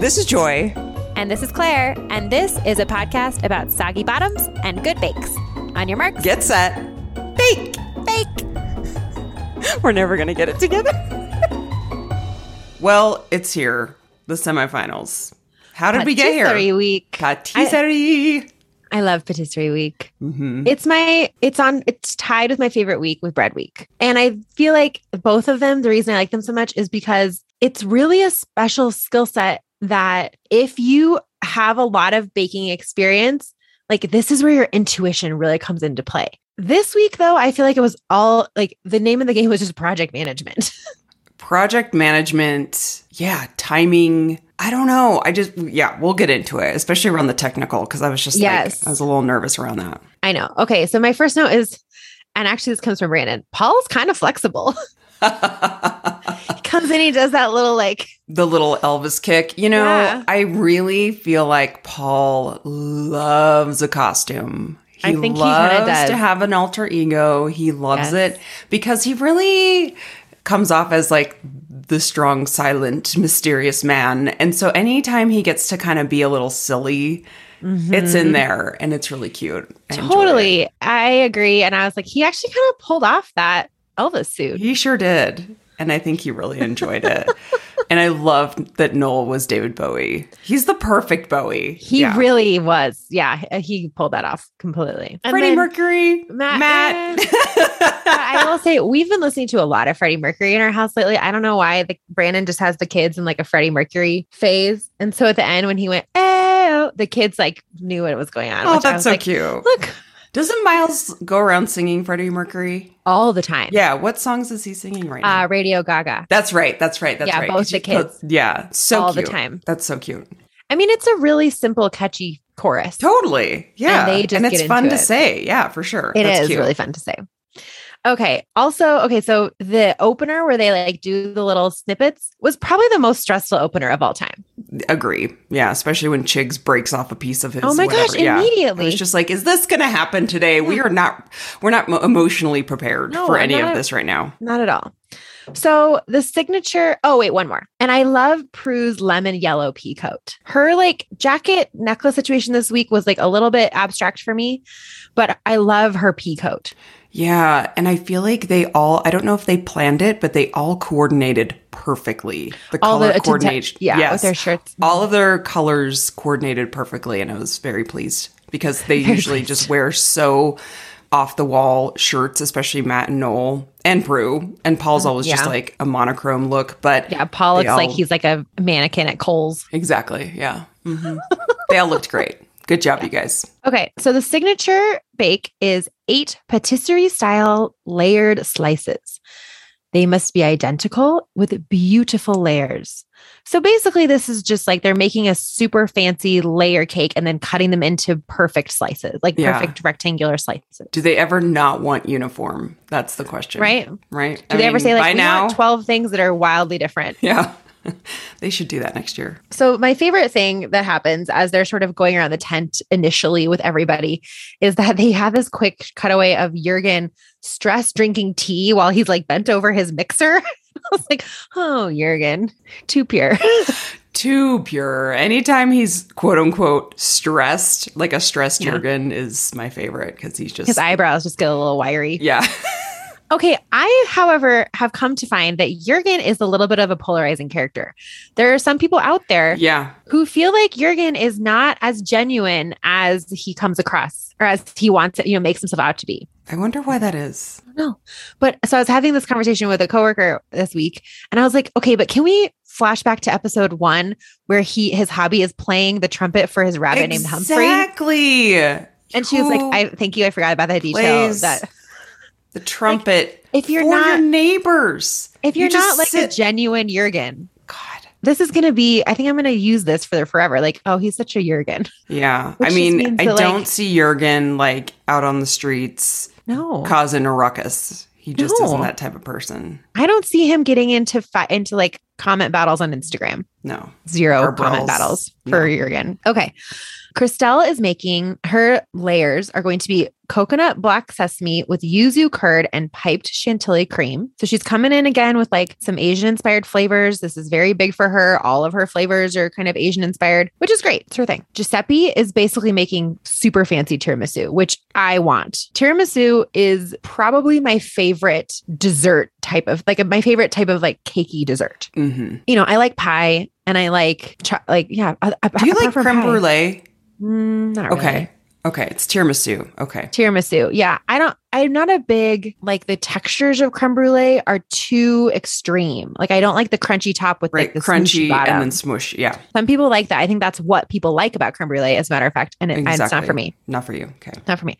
This is Joy. And this is Claire, and this is a podcast about soggy bottoms and good bakes. On your marks, Get set. Bake. bake. We're never going to get it together. well, it's here. The semifinals. How did we get here? Patisserie week. Patisserie. I love patisserie week. Mhm. It's my it's on it's tied with my favorite week with bread week. And I feel like both of them, the reason I like them so much is because it's really a special skill set that if you have a lot of baking experience, like this is where your intuition really comes into play. This week though, I feel like it was all like the name of the game was just project management. Project management. Yeah. Timing. I don't know. I just, yeah, we'll get into it, especially around the technical, because I was just Yes. like, I was a little nervous around that. I know. Okay, so my first note is and actually this comes from Brandon. Paul's kind of flexible. he in, he does that little like the little Elvis kick. You know, Yeah. I really feel like Paul loves a costume. He I think he loves does. to have an alter ego. He loves Yes. it because he really comes off as like the strong, silent, mysterious man. And so anytime he gets to kind of be a little silly, it's in there and it's really cute. I. Mm-hmm. Totally. I agree. And I was like, he actually kind of pulled off that Elvis suit. He sure did. And I think he really enjoyed it. and I loved that Noel was David Bowie. He's the perfect Bowie. He Yeah. really was. Yeah, he pulled that off completely. And Freddie Mercury, Matt- Matt. I will say we've been listening to a lot of Freddie Mercury in our house lately. I don't know why. The, Brandon just has the kids in like a Freddie Mercury phase. And so at the end, when he went, oh, the kids like knew what was going on. oh, which I that's was so like, cute. Look, Doesn't Miles go around singing Freddie Mercury? all the time. Yeah. What songs is he singing right now? Uh, Radio Ga Ga. that's right. That's right. That's right. yeah, right. both the kids. yeah. So All the time. That's so cute. I mean, it's a really simple, catchy chorus. Totally. Yeah. they just it's get fun to say. Yeah, for sure. It is That's cute. really fun to say. Okay. Also, okay, so the opener where they like do the little snippets was probably the most stressful opener of all time. Agree. Yeah, especially when Chiggs breaks off a piece of his. Oh my whatever. gosh, Yeah. immediately. It's just like, is this going to happen today? We are not. We're not emotionally prepared No, for any not- of this right now. Not at all. So the signature, oh wait, one more. And I love Prue's lemon yellow pea coat. Her like jacket necklace situation this week was like a little bit abstract for me, but I love her pea coat. Yeah, and I feel like they all. I don't know if they planned it, but they all coordinated perfectly. The All color the coordination. yeah, yes. with their shirts. all of their colors coordinated perfectly, and I was very pleased because they Very usually pleased. just wear so off the wall shirts, especially Matt and Noel and Prue. And Paul's always just Mm, like a monochrome look, but Yeah, Paul looks like he's like a mannequin at Kohl's. exactly yeah. hmm they all looked great. Good job, you guys. Okay, so the signature bake is eight patisserie style layered slices. They must be identical with beautiful layers. So basically, this is just like they're making a super fancy layer cake and then cutting them into perfect slices, like Yeah. perfect rectangular slices. Do they ever not want uniform? That's the question, Right? Right? Do they ever say like we now? want 12 things that are wildly different? yeah, they should do that next year. So my favorite thing that happens as they're sort of going around the tent initially with everybody is that they have this quick cutaway of Jurgen stress drinking tea while he's like bent over his mixer. I was like, oh, Jurgen, too pure. Too pure. Anytime he's quote unquote stressed, like a stressed Yeah. Jurgen is my favorite because he's just His eyebrows just get a little wiry. yeah. Okay. I, however, have come to find that Jurgen is a little bit of a polarizing character. There are some people out there yeah. who feel like Jurgen is not as genuine as he comes across or as he wants it, you know, makes himself out to be. I wonder why that is. No. But so I was having this conversation with a coworker this week and I was like, okay, but can we flash back to episode one where he his hobby is playing the trumpet for his rabbit named Humphrey? Exactly. And she was like, I thank you, I forgot about that detail. That the trumpet if you're for not your neighbors. if You you're just not like sit- a genuine Jurgen, God. this is gonna be, I think I'm gonna use this for forever. Like, oh, he's such a Jurgen. Yeah. Which I mean, I that, don't like- see Jurgen like out on the streets No. causing a ruckus. He just No. isn't that type of person. I don't see him getting into fi- into like comment battles on Instagram. No. Zero Or comment brawls. battles for No. Jurgen. Okay. Crystelle is making her layers are going to be coconut black sesame with yuzu curd and piped chantilly cream. So she's coming in again with like some Asian inspired flavors. This is very big for her. All of her flavors are kind of Asian inspired, which is great. It's her thing. Giuseppe is basically making super fancy tiramisu, which I want. Tiramisu is probably my favorite dessert type of like my favorite type of like cakey dessert. Mm-hmm. Hmm You know, I like pie and I like cho- like yeah. a- a- Do you like creme pie. brulee? Mm, not Okay. really. Okay. It's tiramisu. Okay. Tiramisu. Yeah. I don't, I'm not a big, like the textures of creme brulee are too extreme. Like I don't like the crunchy top with Right. like the Crunchy bottom. and then smush. Yeah. Some people like that. I think that's what people like about creme brulee, as a matter of fact. And, it, and it's not for me. Not for you. Okay. Not for me.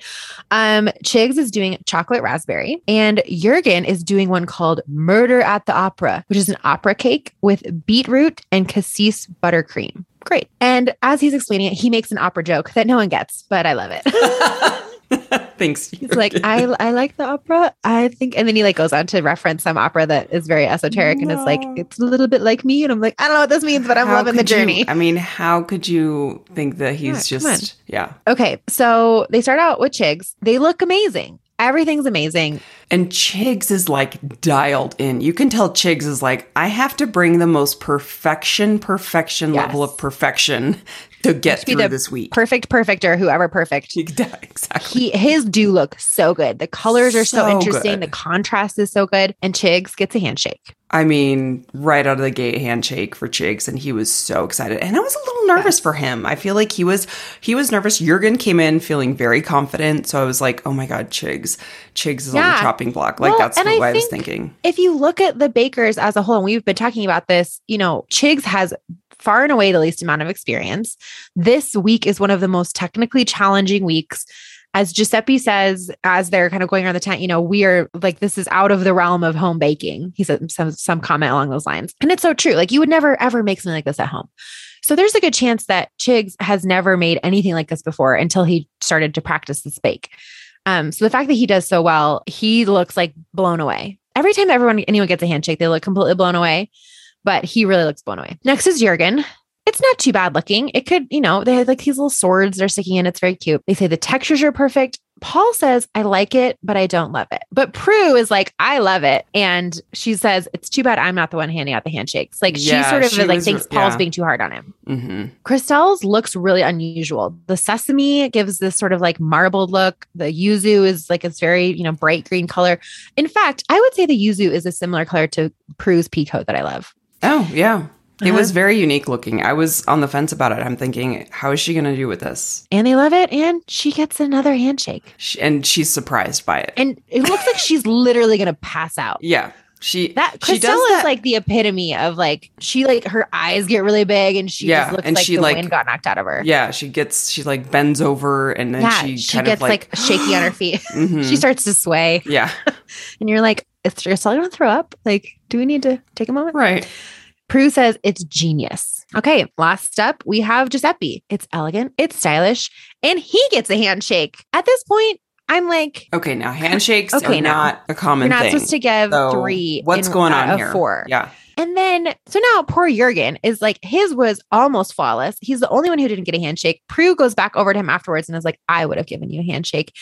Um, Chigs is doing chocolate raspberry, and Jurgen is doing one called Murder at the Opera, which is an opera cake with beetroot and cassis buttercream. Great. And as he's explaining it, he makes an opera joke that no one gets, but I love it. Thanks. He's like, I I like the opera. I think, and then he like goes on to reference some opera that is very esoteric and it's like it's a little bit like me. And I'm like, I don't know what this means, but I'm How loving the could you- journey. I mean, how could you think that he's Yeah, just yeah? Okay, so they start out with Chigs. They look amazing. Everything's amazing. And Chigs is like dialed in. You can tell Chigs is like, I have to bring the most perfection, perfection Yes. level of perfection to get through this week. Perfect, perfect, or whoever perfect. Exactly. He his do look so good. The colors are so, So interesting. good. The contrast is so good. And Chigs gets a handshake. I mean, right out of the gate handshake for Chigs, and he was so excited. And I was a little nervous for him. I feel like he was he was nervous. Jurgen came in feeling very confident, so I was like, "Oh my god, Chigs! Chigs is on Yeah. the chopping block." Like Well, that's what I I, was thinking. if you look at the bakers as a whole, and we've been talking about this, you know, Chigs has far and away the least amount of experience. This week is one of the most technically challenging weeks. As Giuseppe says, as they're kind of going around the tent, you know, we are like, this is out of the realm of home baking. He said some, some comment along those lines. And it's so true. Like, you would never, ever make something like this at home. So there's a good chance that Chigs has never made anything like this before until he started to practice this bake. Um, so the fact that he does so well, he looks like blown away. Every time everyone anyone gets a handshake, they look completely blown away. But he really looks blown away. Next is Jurgen. It's not too bad looking. It could, you know, they have like these little swords they're sticking in. It's very cute. They say the textures are perfect. Paul says, I like it, but I don't love it. But Prue is like, I love it. And she says, it's too bad I'm not the one handing out the handshakes. Like she sort of she like was- thinks Paul's yeah. being too hard on him. hmm Crystelle's looks really unusual. The sesame gives this sort of like marbled look. The yuzu is like it's very, you know, bright green color. In fact, I would say the yuzu is a similar color to Prue's pea coat that I love. Oh yeah, it Uh-huh. was very unique looking. I was on the fence about it. I'm thinking, how is she going to do with this? And they love it. And she gets another handshake. She, and she's surprised by it. And it looks like she's literally gonna pass out. yeah, she That she Crystelle does is that. like the epitome of like she like her eyes get really big and she Yeah, just looks and like she, the like- wind got knocked out of her. Yeah, she gets she like bends over and then Yeah, she, she, kind gets of like, like, shaky on her feet. Mhm. she starts to sway. yeah, And you're like, is Crystelle gonna throw up? Like, do we need to take a moment? right. Prue says it's genius. Okay, last step, we have Giuseppe. It's elegant, it's stylish, and he gets a handshake. At this point, I'm like, Okay, now handshakes Okay, are now. not a common you're not thing. supposed to give So, three. What's in- going on here? Four. Yeah, And then, so now poor Jurgen is like, his was almost flawless. He's the only one who didn't get a handshake. Prue goes back over to him afterwards and is like, I would have given you a handshake.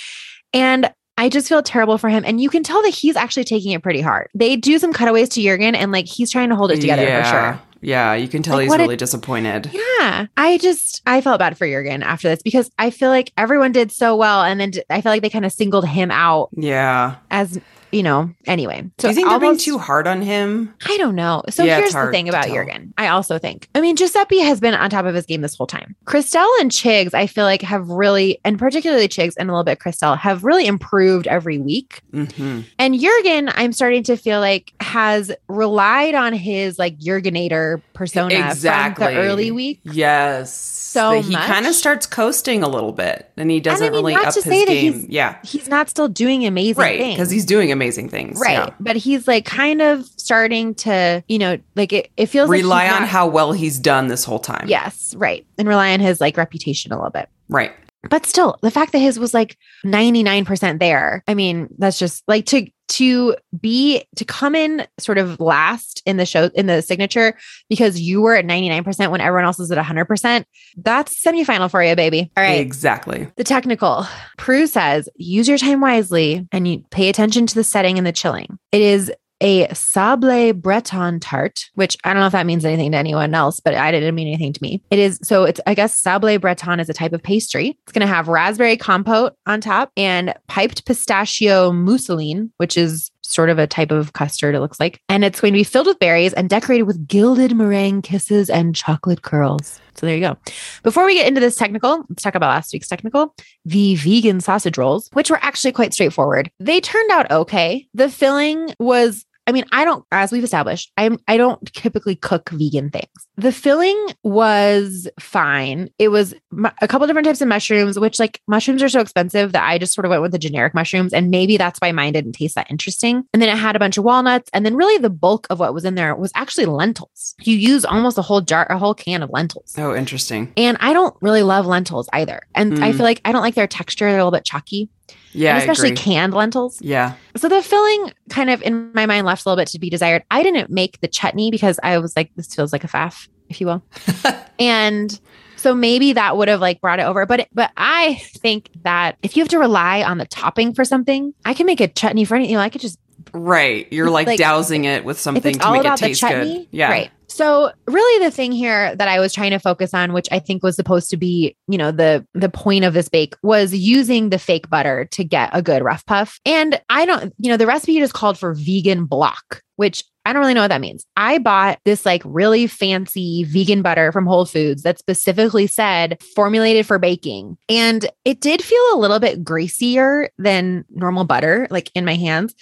And I just feel terrible for him. And you can tell that he's actually taking it pretty hard. They do some cutaways to Jurgen and like he's trying to hold it together yeah. for sure. Yeah, you can tell Like, he's what a- really disappointed. Yeah. I just, I felt bad for Jurgen after this because I feel like everyone did so well. And then d- I feel like they kind of singled him out Yeah. as, you know, anyway. So Do you think they're being too hard on him? I don't know. So Yeah, here's the thing about. Jurgen. I also think, I mean, Giuseppe has been on top of his game this whole time. Crystelle and Chigs, I feel like have really, and particularly Chigs and a little bit Crystelle, have really improved every week. hmm And Jurgen, I'm starting to feel like has relied on his like Jurgenator persona Exactly. from the early week. Yes. So he kind of starts coasting a little bit, and he doesn't I mean, really not up to his say that game. he's Yeah, He's not still doing amazing right. things. Because he's doing amazing things. right. yeah. But he's like kind of starting to, you know, like it, it feels like Rely he's on not- how well he's done this whole time. Yes, right. And rely on his like reputation a little bit. Right. But still, the fact that his was like 99% there. I mean, that's just like to to be to come in sort of last in the show in the signature because you were at 99% when everyone else is at 100%. That's semifinal for you, baby. All right. Exactly. The technical. Prue says, use your time wisely and you pay attention to the setting and the chilling. It is a Sablé Breton tart, which I don't know if that means anything to anyone else, but I didn't mean anything to me. It is so it's I guess Sablé Breton is a type of pastry. It's going to have raspberry compote on top and piped pistachio mousseline, which is sort of a type of custard it looks like. And it's going to be filled with berries and decorated with gilded meringue kisses and chocolate curls. So there you go. Before we get into this technical, let's talk about last week's technical, the vegan sausage rolls, which were actually quite straightforward. They turned out okay. The filling was I mean, I don't, as we've established, I'm I don't typically cook vegan things. The filling was fine. It was a couple different types of mushrooms, which like mushrooms are so expensive that I just sort of went with the generic mushrooms, and maybe that's why mine didn't taste that interesting. And then it had a bunch of walnuts, and then really the bulk of what was in there was actually lentils. You use almost a whole jar, a whole can of lentils. Oh, interesting. And I don't really love lentils either. And I Mm. feel like I don't like their texture. They're a little bit chalky, Yeah, and especially canned lentils. yeah. So the filling kind of in my mind left a little bit to be desired. I didn't make the chutney because I was like, this feels like a faff, if you will. and so maybe that would have like brought it over. But but I think that if you have to rely on the topping for something, I can make a chutney for anything. You know, I could just Right. You're like, Like, dousing it with something to make it taste chutney, good. Yeah. right. So really, the thing here that I was trying to focus on, which I think was supposed to be, you know, the the point of this bake, was using the fake butter to get a good rough puff. And I don't, you know, the recipe just called for vegan block, which I don't really know what that means. I bought this like really fancy vegan butter from Whole Foods that specifically said formulated for baking. And it did feel a little bit greasier than normal butter, like in my hands.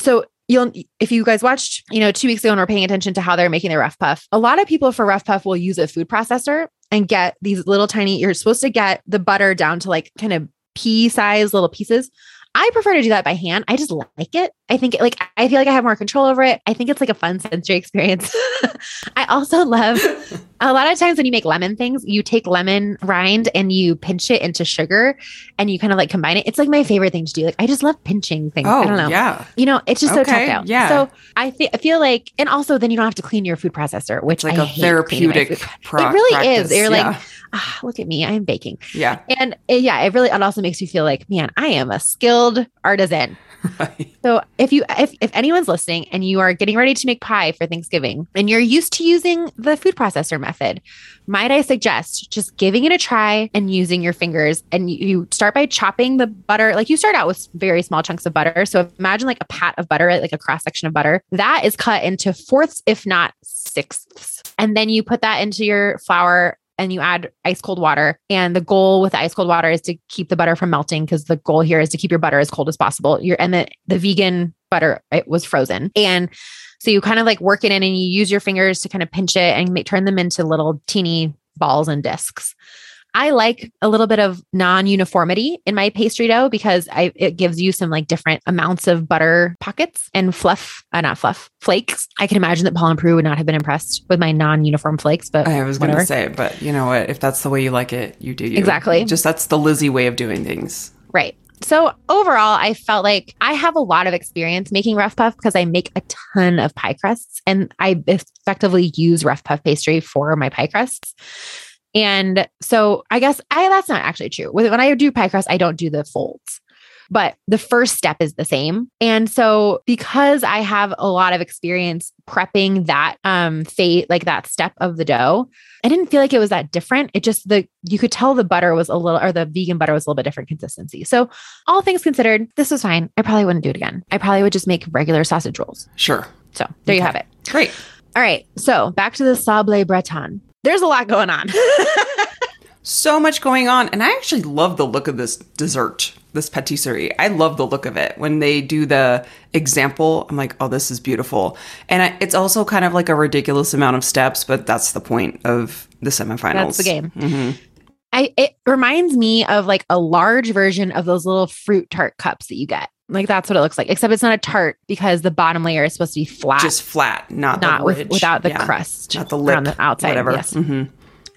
So you'll if you guys watched, you know, two weeks ago and were paying attention to how they're making their rough puff, a lot of people for rough puff will use a food processor and get these little tiny, you're supposed to get the butter down to like kind of pea size little pieces. I prefer to do that by hand. I just like it. I think it, like I feel like I have more control over it. I think it's like a fun sensory experience. I also love a lot of times when you make lemon things, you take lemon rind and you pinch it into sugar and you kind of like combine it. It's like my favorite thing to do. Like I just love pinching things. Oh, I don't know. yeah. You know, it's just so Okay, tactile. yeah. So I think I feel like, and also then you don't have to clean your food processor, which like I a therapeutic food. pro- It really practice. is. You're like, ah, look at me, I'm baking, yeah. and uh, yeah, it really it also makes you feel like, man, I am a skilled artisan. Right. So if you if, if anyone's listening and you are getting ready to make pie for Thanksgiving and you're used to using the food processor method, might I suggest just giving it a try and using your fingers and you, you start by chopping the butter like you start out with very small chunks of butter. So imagine like a pat of butter, like a cross section of butter. That is cut into fourths if not sixths. And then you put that into your flour and you add ice cold water. And the goal with the ice cold water is to keep the butter from melting because the goal here is to keep your butter as cold as possible. Your and the the vegan butter it was frozen. And so you kind of like work it in and you use your fingers to kind of pinch it and make, turn them into little teeny balls and discs. I like a little bit of non-uniformity in my pastry dough because I it gives you some like different amounts of butter pockets and fluff, uh, not fluff, flakes. I can imagine that Paul and Prue would not have been impressed with my non-uniform flakes, but I was going to say, but you know what? If that's the way you like it, you do you. Exactly. Just that's the Lizzie way of doing things. Right. So overall, I felt like I have a lot of experience making rough puff because I make a ton of pie crusts and I effectively use rough puff pastry for my pie crusts. And so I guess I that's not actually true. When I do pie crust, I don't do the folds. But the first step is the same. And so because I have a lot of experience prepping that um fate like that step of the dough, I didn't feel like it was that different. It just the you could tell the butter was a little or the vegan butter was a little bit different consistency. So all things considered, this was fine. I probably wouldn't do it again. I probably would just make regular sausage rolls. Sure. So there you have it. Great. All right. So back to the Sablé Breton. There's a lot going on. So much going on. And I actually love the look of this dessert, this patisserie. I love the look of it. When they do the example, I'm like, oh, this is beautiful. And I, it's also kind of like a ridiculous amount of steps, but that's the point of the semifinals. That's the game. hmm I it reminds me of like a large version of those little fruit tart cups that you get. Like that's what it looks like, except it's not a tart because the bottom layer is supposed to be flat, Just flat, not, not the with without the Yeah. crust Not the lip, on the outside. whatever. Yes, hmm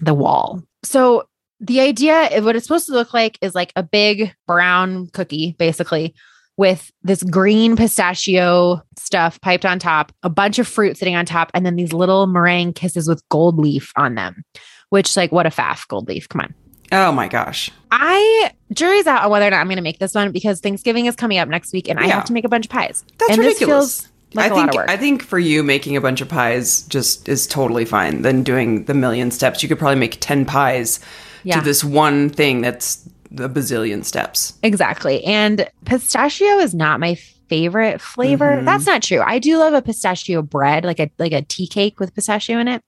the wall. So the idea of what it's supposed to look like is like a big brown cookie, basically, with this green pistachio stuff piped on top, a bunch of fruit sitting on top, and then these little meringue kisses with gold leaf on them. Which, like, what a faff, gold leaf. Come on. Oh my gosh. I jury's out on whether or not I'm going to make this one because Thanksgiving is coming up next week, and I have to make a bunch of pies. That's and ridiculous. Like I a think lot of work. I think for you making a bunch of pies just is totally fine than doing the million steps. You could probably make 10 pies Yeah. to this one thing that's a bazillion steps. Exactly. And pistachio is not my favorite flavor. Mhm. That's not true. I do love a pistachio bread, like a like a tea cake with pistachio in it.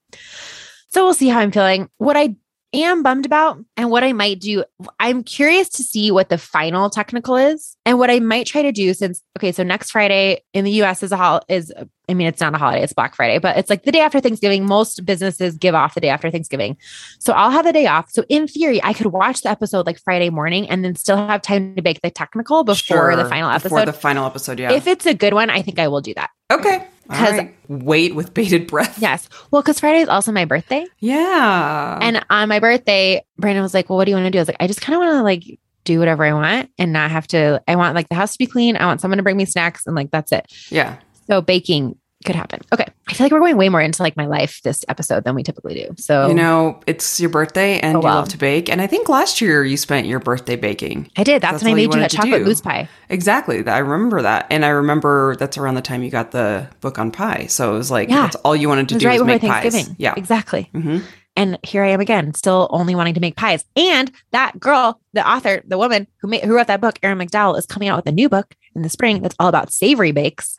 So we'll see how I'm feeling. What I am bummed about and what I might do, I'm curious to see what the final technical is and what I might try to do since okay, so next Friday in the US is a hol is I mean it's not a holiday, it's Black Friday, but it's like the day after Thanksgiving. Most businesses give off the day after Thanksgiving. So I'll have the day off. So in theory, I could watch the episode like Friday morning and then still have time to bake the technical before the final episode. Before the final episode, yeah. If it's a good one, I think I will do that. okay. All 'Cause- right. Wait with bated breath. Yes. Well, because Friday is also my birthday. Yeah. And on my birthday, Brandon was like, Well, what do you want to do? I was like, I just kind of want to like do whatever I want and not have to. I want like the house to be clean. I want someone to bring me snacks and like that's it. yeah. So baking could happen. Okay. I feel like we're going way more into like my life this episode than we typically do. So You know, it's your birthday and Oh, you love to bake. And I think last year you spent your birthday baking. I did. That's, That's when I you made you that chocolate goose pie. Exactly. I remember that. And I remember that's around the time you got the book on pie. So it was like, Yeah. that's all you wanted to was do right was make pies. Yeah. Exactly. hmm And here I am again, still only wanting to make pies. And that girl, the author, the woman who made, who wrote that book, Erin McDowell, is coming out with a new book in the spring that's all about savory bakes.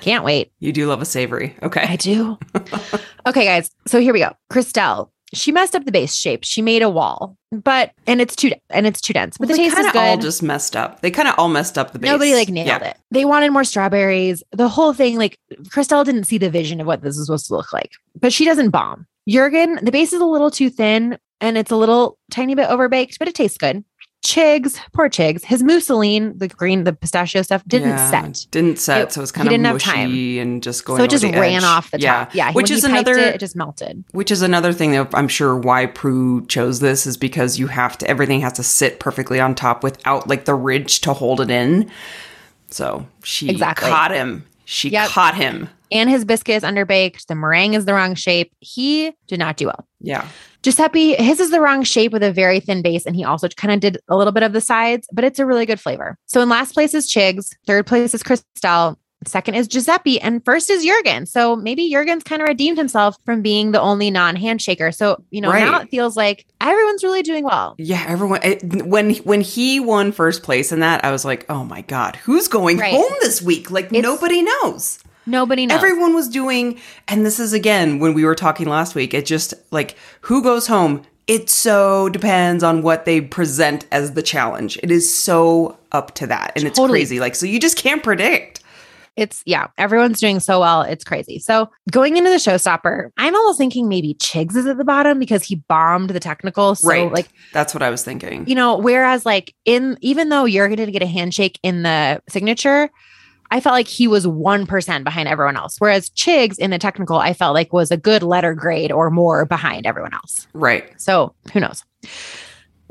Can't wait. You do love a savory. Okay. I do. okay, guys. So here we go. Crystelle. She messed up the base shape. She made a wall, but and it's too and it's too dense. But Well, the taste is good. all just messed up. They kind of all messed up the base. Nobody like nailed Yeah. it. They wanted more strawberries. The whole thing, like Crystelle didn't see the vision of what this is supposed to look like, but she doesn't bomb. Jurgen, the base is a little too thin and it's a little tiny bit overbaked, but it tastes good. Chigs, poor Chigs, his mousseline, the green, the pistachio stuff didn't Yeah, set. Didn't set. It- so it was kind of mushy time. and just going So it just ran edge. off the Yeah. top. Yeah. Which is he another it, it just melted. which is another thing that I'm sure why Prue chose this is because you have to everything has to sit perfectly on top without like the ridge to hold it in. So she Exactly. caught him. She Yep. caught him. And his biscuit is underbaked. The meringue is the wrong shape. He did not do well. Yeah. Giuseppe, his is the wrong shape with a very thin base, and he also kind of did a little bit of the sides, but it's a really good flavor. So in last place is Chigs, third place is Crystelle, second is Giuseppe, and first is Jurgen. So maybe Jurgen's kind of redeemed himself from being the only non-handshaker. So you know now it feels like everyone's really doing well. Yeah, everyone it, when when he won first place in that, I was like, "Oh my god, who's going Right. home this week?" Like It's- nobody knows. Nobody knows. Everyone was doing and this is again when we were talking last week, it just like who goes home? It so depends on what they present as the challenge. It is so up to that. And it's crazy. Like so you just can't predict. It's yeah, everyone's doing so well. It's crazy. So going into the showstopper, I'm almost thinking maybe Chigs is at the bottom because he bombed the technical. So right. like that's what I was thinking. you know, whereas like in even though you're going to get a handshake in the signature, I felt like he was 1% behind everyone else. Whereas Chigs in the technical, I felt like was a good letter grade or more behind everyone else. Right. So who knows?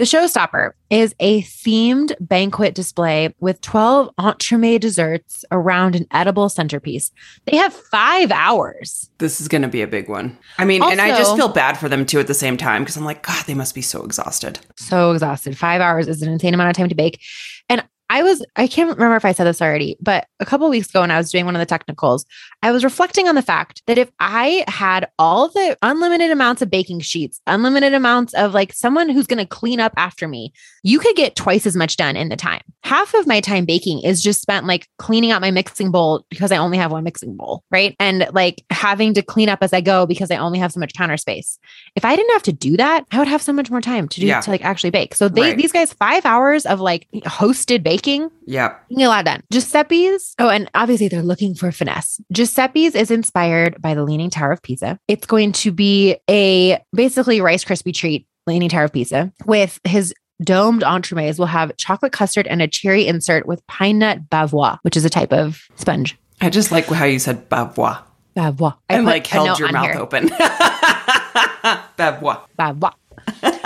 The showstopper is a themed banquet display with 12 entremet desserts around an edible centerpiece. They have five hours. This is going to be a big one. I mean, and I just feel bad for them too at the same time because I'm like, God, they must be so exhausted. so exhausted. Five hours is an insane amount of time to bake. I was, I can't remember if I said this already, but a couple weeks ago when I was doing one of the technicals, I was reflecting on the fact that if I had all the unlimited amounts of baking sheets, unlimited amounts of like someone who's going to clean up after me, you could get twice as much done in the time. Half of my time baking is just spent like cleaning out my mixing bowl because I only have one mixing bowl, right? And like having to clean up as I go because I only have so much counter space. If I didn't have to do that, I would have so much more time to do Yeah. to like actually bake. So they Right. these guys five hours of like hosted baking, Yeah. you get a lot done. Giuseppe's, oh, and obviously they're looking for finesse. Giuseppe's is inspired by the Leaning Tower of Pisa. It's going to be a basically Rice Krispie treat, Leaning Tower of Pisa, with his domed entremets will have chocolate custard and a cherry insert with pine nut bavois, which is a type of sponge. I just like how you said bavois Bavois. I and like held your mouth here. open. bavois. Bavois.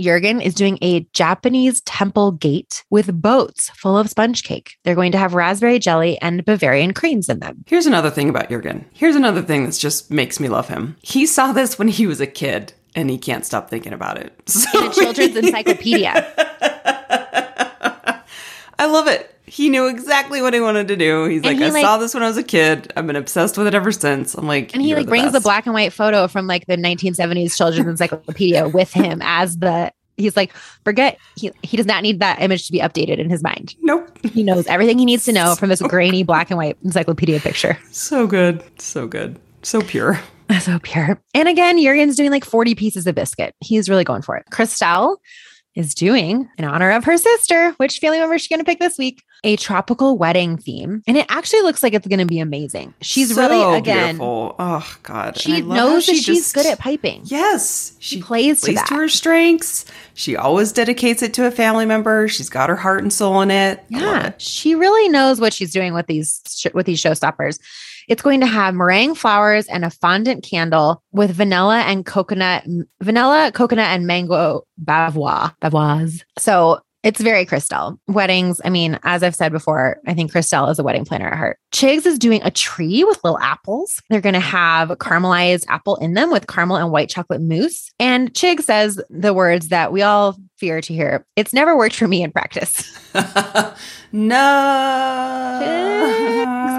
Jurgen is doing a Japanese temple gate with boats full of sponge cake. They're going to have raspberry jelly and Bavarian creams in them. Here's another thing about Jurgen. Here's another thing that just makes me love him. He saw this when he was a kid and he can't stop thinking about it. So In a children's encyclopedia. I love it. He knew exactly what he wanted to do. He's like, he, I like- saw this when I was a kid. I've been obsessed with it ever since. I'm like, And he "You're like brings the black and white photo from like the 1970s children's encyclopedia with him as the he's like, forget he he does not need that image to be updated in his mind. Nope. He knows everything he needs to know from this grainy black and white encyclopedia picture. So good. So good. So pure. So pure. And again, Jurgen's doing like 40 pieces of biscuit. He's really going for it. Crystelle is doing, in honor of her sister, which family member is she going to pick this week? A tropical wedding theme. And it actually looks like it's going to be amazing. She's So really, again, beautiful. Oh God. She knows that she she's just- good at piping. Yes, she plays to plays that. to her strengths. She always dedicates it to a family member. She's got her heart and soul in it. Yeah, it. she really knows what she's doing with these sh- with these showstoppers. It's going to have meringue flowers and a fondant candle with vanilla and coconut, vanilla, coconut, and mango bavois, bavoise. So it's very Crystelle. Weddings, I mean, as I've said before, I think Crystelle is a wedding planner at heart. Chigs is doing a tree with little apples. They're going to have caramelized apple in them with caramel and white chocolate mousse. And Chig says the words that we all fear to hear. It's never worked for me in practice. no.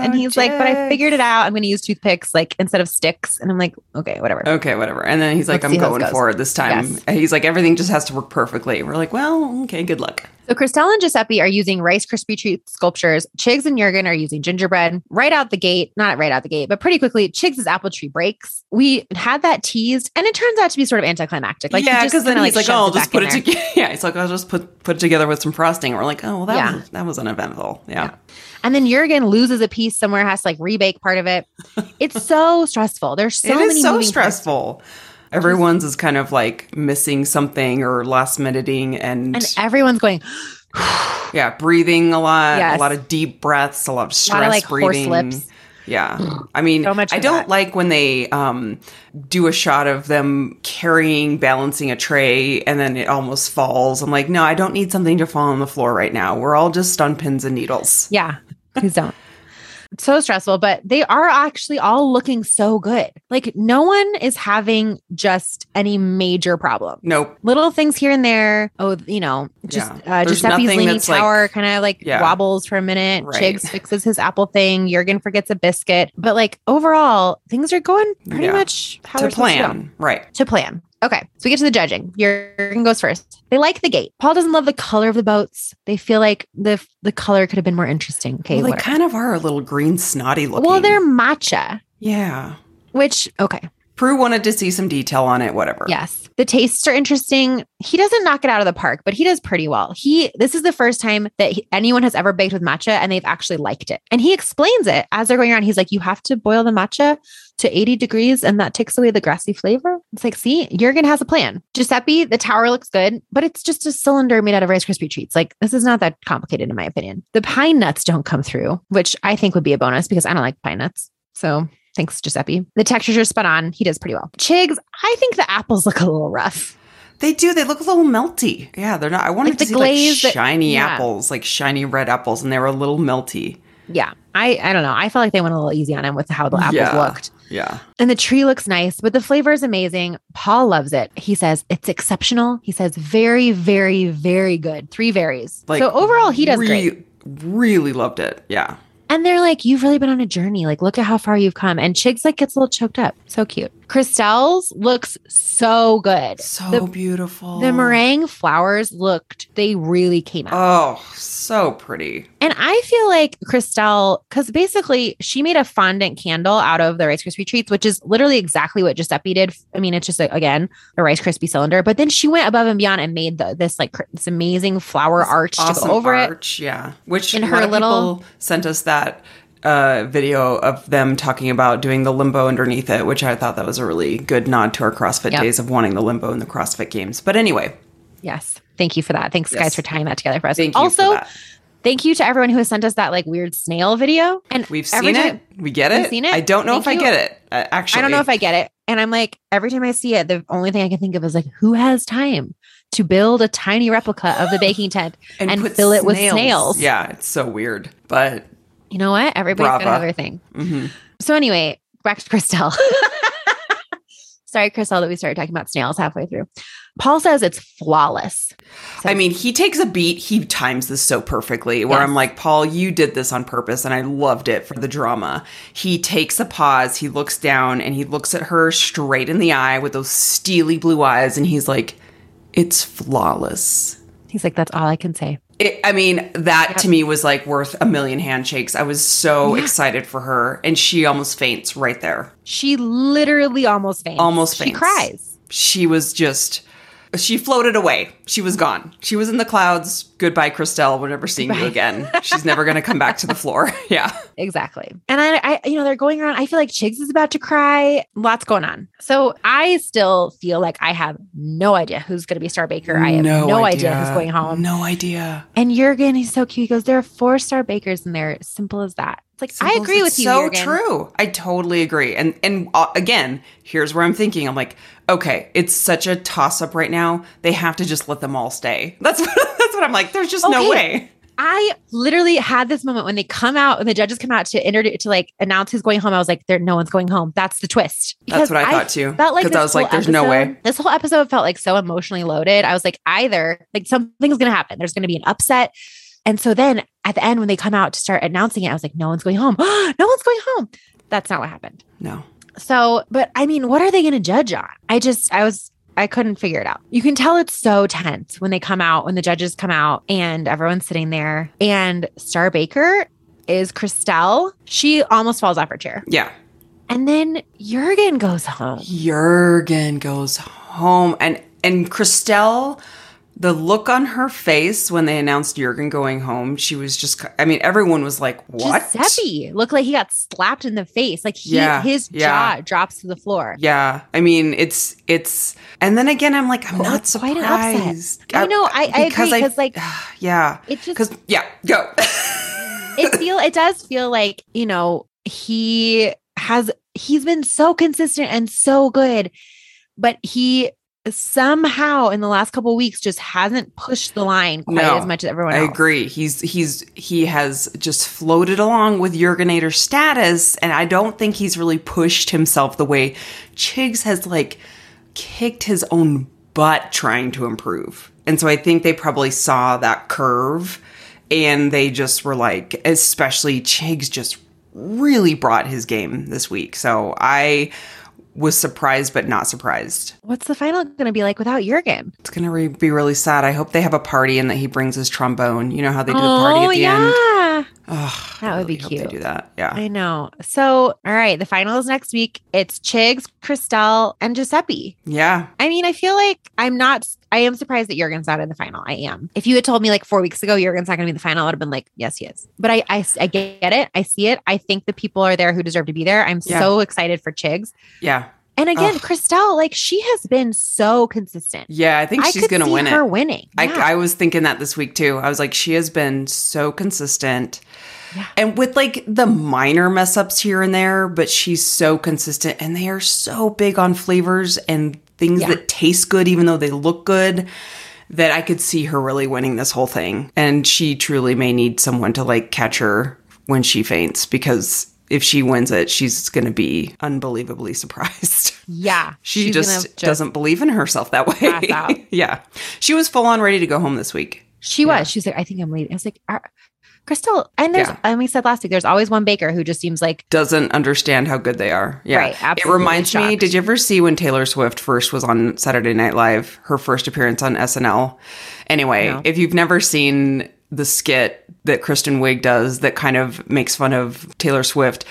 And he's like, but I figured it out. I'm going to use toothpicks like instead of sticks. And I'm like, okay, whatever. Okay, whatever. And then he's like, Let's I'm going for it this time. Yes. He's like, everything just has to work perfectly. We're like, well, okay, good luck. So Crystelle and Giuseppe are using Rice Krispie treat sculptures. Chigs and Jurgen are using gingerbread right out the gate. Not right out the gate, but pretty quickly, Chigs' apple tree breaks. We had that teased, and it turns out to be sort of anticlimactic. Like yeah, because then kinda, he's like, shoves oh, I'll just put it together. Yeah, he's like, I'll just put put it together with some frosting. We're like, oh, well, that Yeah. was that was uneventful. Yeah. And then Jurgen loses a piece somewhere, has to like rebake part of it. It's so stressful. There's so it many is so moving parts. stressful. Everyone's is kind of like missing something or last minuting and, And everyone's going, yeah, breathing a lot, Yes. a lot of deep breaths, a lot of stress lot of, like, breathing. lips. Yeah. I mean, So much I don't that. like when they um, do a shot of them carrying, balancing a tray and then it almost falls. I'm like, no, I don't need something to fall on the floor right now. We're all just on pins and needles. Yeah, please don't. It's so stressful, but they are actually all looking so good. Like no one is having just any major problem. Nope. Little things here and there. Oh, you know, just Yeah. uh, Giuseppe's nothing leaning that's, like- tower kind of like Yeah. wobbles for a minute. Right. Chigs fixes his apple thing. Jurgen forgets a biscuit. But like overall, things are going pretty Yeah. much how to we're to plan. Right. to plan. Okay, so we get to the judging. Jurgen goes first. They like the gate. Paul doesn't love the color of the boats. They feel like the the color could have been more interesting. Okay, well, they whatever. kind of are a little green snotty looking. well, they're matcha, Yeah. which okay, Prue wanted to see some detail on it, whatever. yes, the tastes are interesting. He doesn't knock it out of the park, but he does pretty well. He this is the first time that he, anyone has ever baked with matcha and they've actually liked it. And he explains it as they're going around. He's like, "You have to boil the matcha to 80 degrees and that takes away the grassy flavor. It's like, see, Jurgen has a plan. Giuseppe, the tower looks good, but it's just a cylinder made out of Rice Krispie treats. Like, this is not that complicated, in my opinion. The pine nuts don't come through, which I think would be a bonus because I don't like pine nuts. So thanks, Giuseppe. The textures are spot on. He does pretty well. Chigs, I think the apples look a little rough. They do. They look a little melty. Yeah, they're not. I wanted Like to see glaze like shiny yeah. apples, like shiny red apples, and they were a little melty. Yeah. I, I don't know. I felt like they went a little easy on him with how the apples Yeah. looked. Yeah. And the tree looks nice, but the flavor is amazing. Paul loves it. He says it's exceptional. He says very, very, very good. Three varies. Like so overall, he does re- great. Really loved it. Yeah. And they're like, you've really been on a journey. Like, look at how far you've come. And Chigs like gets a little choked up. So cute. Crystelle's looks so good. So The- beautiful. The meringue flowers looked, they really came out. Oh, so pretty. And I feel like Crystelle, because basically she made a fondant candle out of the Rice Krispie treats, which is literally exactly what Giuseppe did. I mean, it's just a, again a Rice Krispie cylinder, but then she went above and beyond and made the, this like this amazing flower arch to go over it. arch, Yeah. Which In her little- sent us that uh, video of them talking about doing the limbo underneath it, which I thought that was a really good nod to our CrossFit Yep. days of wanting the limbo in the CrossFit games. But anyway, Yes, thank you for that. Thanks, Yes. guys, for tying that together for us. thank you. also, that. thank you to everyone who has sent us that like weird snail video. And We've seen time- it. We get it. seen it. I don't know Thank if I get it. Uh, actually, I don't know if I get it. And I'm like, every time I see it, the only thing I can think of is like, who has time to build a tiny replica of the baking tent and, put fill it with snails. Yeah, it's so weird. But You know what? Everybody's got another thing. mhm. So anyway, back to Crystelle. Sorry, Crystelle, that we started talking about snails halfway through. Paul says it's flawless. I mean, he takes a beat. He times this so perfectly. Where Yes. I'm like, Paul, you did this on purpose, and I loved it for the drama. He takes a pause. He looks down and he looks at her straight in the eye with those steely blue eyes, and he's like, "It's flawless." He's like, that's all I can say. It, I mean, that to me was like worth a million handshakes. I was so excited for her, and she almost faints right there. She literally almost faints. Almost faints. She cries. She was just. She floated away. She was gone. She was in the clouds. Goodbye, Crystelle. We're never seeing you again. She's never going to come back to the floor. Yeah. Exactly. And I, I, you know, they're going around. I feel like Chigs is about to cry. Lots going on. So I still feel like I have no idea who's going to be Star Baker. I have no, idea. who's going home. No idea. And Jurgen, he's so cute. He goes, there are four star bakers in there. Simple as that. Like, I agree with you. So Jurgen. true. I totally agree. And and uh, again, here's where I'm thinking. I'm like, okay, it's such a toss up right now. They have to just let them all stay. That's what that's what I'm like. There's just no way. I literally had this moment when they come out and the judges come out to introduce to like announce who's going home. I was like, there, no one's going home. That's the twist. That's what I thought too. Felt like I was like, there's no way. This whole episode felt like so emotionally loaded. I was like, either like something's gonna happen. There's gonna be an upset. And so then at the end, when they come out to start announcing it, I was like, no one's going home. no one's going home. That's not what happened. No. So, but I mean, what are they going to judge on? I just, I was, I couldn't figure it out. You can tell it's so tense when they come out, when the judges come out and everyone's sitting there. And Star Baker is Crystelle. She almost falls off her chair. Yeah. And then Jurgen goes home. Jurgen goes home and and Crystelle the look on her face when they announced Jurgen going home, she was just I mean everyone was like, "What?" Giuseppe looked like he got slapped in the face. Like he, Yeah, his yeah. jaw drops to the floor. Yeah, I mean it's it's, and then again I'm like I'm Well, not it's quite an upset. surprised. I know, I- I agree, 'cause, like, yeah, It just because yeah, go. it feel it does feel like you know he has he's been so consistent and so good but he somehow in the last couple weeks just hasn't pushed the line quite No, as much as everyone else. I agree. He's he's he has just floated along with Jurgenator status, and I don't think he's really pushed himself the way Chigs has like kicked his own butt trying to improve. And so I think they probably saw that curve and they just were like, especially Chigs just really brought his game this week. So I was surprised but not surprised. what's the final going to be like without Jurgen It's going to re- be really sad. I hope they have a party and that he brings his trombone. You know how they do the party at oh, the end? Oh, yeah That would be really They cute. do that. Yeah. I know. So, all right, the final is next week. It's Chigs, Crystelle, and Giuseppe. yeah. I mean, I feel like I'm not, I am surprised that Jurgen's not in the final. I am. If you had told me like four weeks ago, Jurgen's not going to be in the final, I would have been like, yes, he is. But I, I, I get it. I see it. I think the people are there who deserve to be there. I'm Yeah. so excited for Chigs. Yeah. And again, Ugh. Crystelle, like she has been so consistent. Yeah. I think I she's going to see win her it. winning. I, Yeah. I was thinking that this week too. I was like, she has been so consistent. Yeah. And with like the minor mess ups here and there, but she's so consistent and they are so big on flavors and things Yeah. that taste good, even though they look good, that I could see her really winning this whole thing. And she truly may need someone to like catch her when she faints because if she wins it, she's going to be unbelievably surprised. yeah. She she's just, doesn't believe in herself that way. yeah. She was full on ready to go home this week. She Yeah. was. She was like, I think I'm leaving. I was like, Crystelle, and there's, Yeah. and we said last week, there's always one baker who just seems like, Doesn't understand how good they are. Yeah. Right, It absolutely reminds me, did you ever see when Taylor Swift first was on Saturday Night Live, her first appearance on SNL? Anyway, No. if you've never seen the skit that Kristen Wiig does that kind of makes fun of Taylor Swift,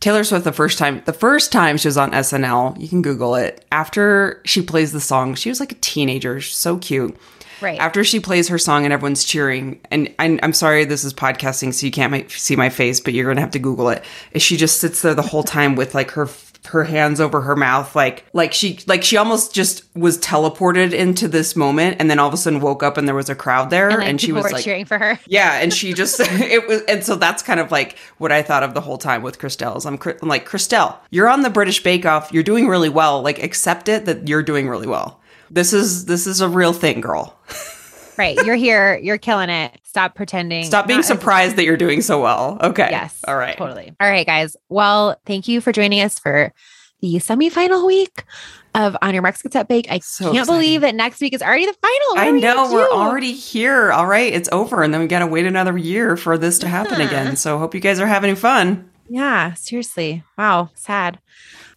Taylor Swift the first time the first time she was on SNL, you can Google it. After she plays the song, she was like a teenager, so cute. Right. After she plays her song and everyone's cheering, and I, I'm sorry this is podcasting, so you can't ma- see my face, but you're gonna have to Google it. Is she just sits there the whole time with like her her hands over her mouth like like she like she almost just was teleported into this moment and then all of a sudden woke up and there was a crowd there And, and, she was like cheering for her. yeah and she just it was and so that's kind of like what i thought of the whole time with crystelle's i'm, I'm like crystelle you're on the british bake off you're doing really well like accept it that you're doing really well this is this is a real thing girl Right. You're here. You're killing it. Stop pretending. stop being surprised that you're doing so well okay Yes. all right Totally. All right, guys. Well, thank you for joining us for the semifinal week of On Your Marks Get Set Bake. I So can't believe that next week is already the final. What I we know we're already here. All right, it's over, and then we got to wait another year for this to happen Yeah. again. So hope you guys are having fun. Yeah, seriously. Wow, sad.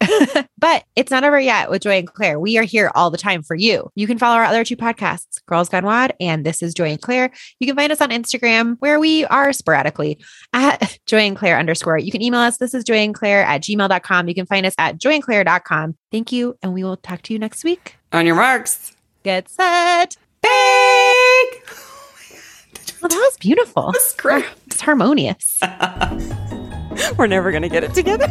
but it's not over yet with Joy and Claire. We are here all the time for you. You can follow our other two podcasts, Girls Gone Wad and This is Joy and Claire. You can find us on Instagram where we are sporadically at Joy and Claire underscore. You can email us. This is Joy and Claire at gmail.com. You can find us at joyandclaire.com. Thank you. And we will talk to you next week. On your marks, Get set. big. Oh well, that was beautiful. That's great. It's harmonious. We're never gonna get it together.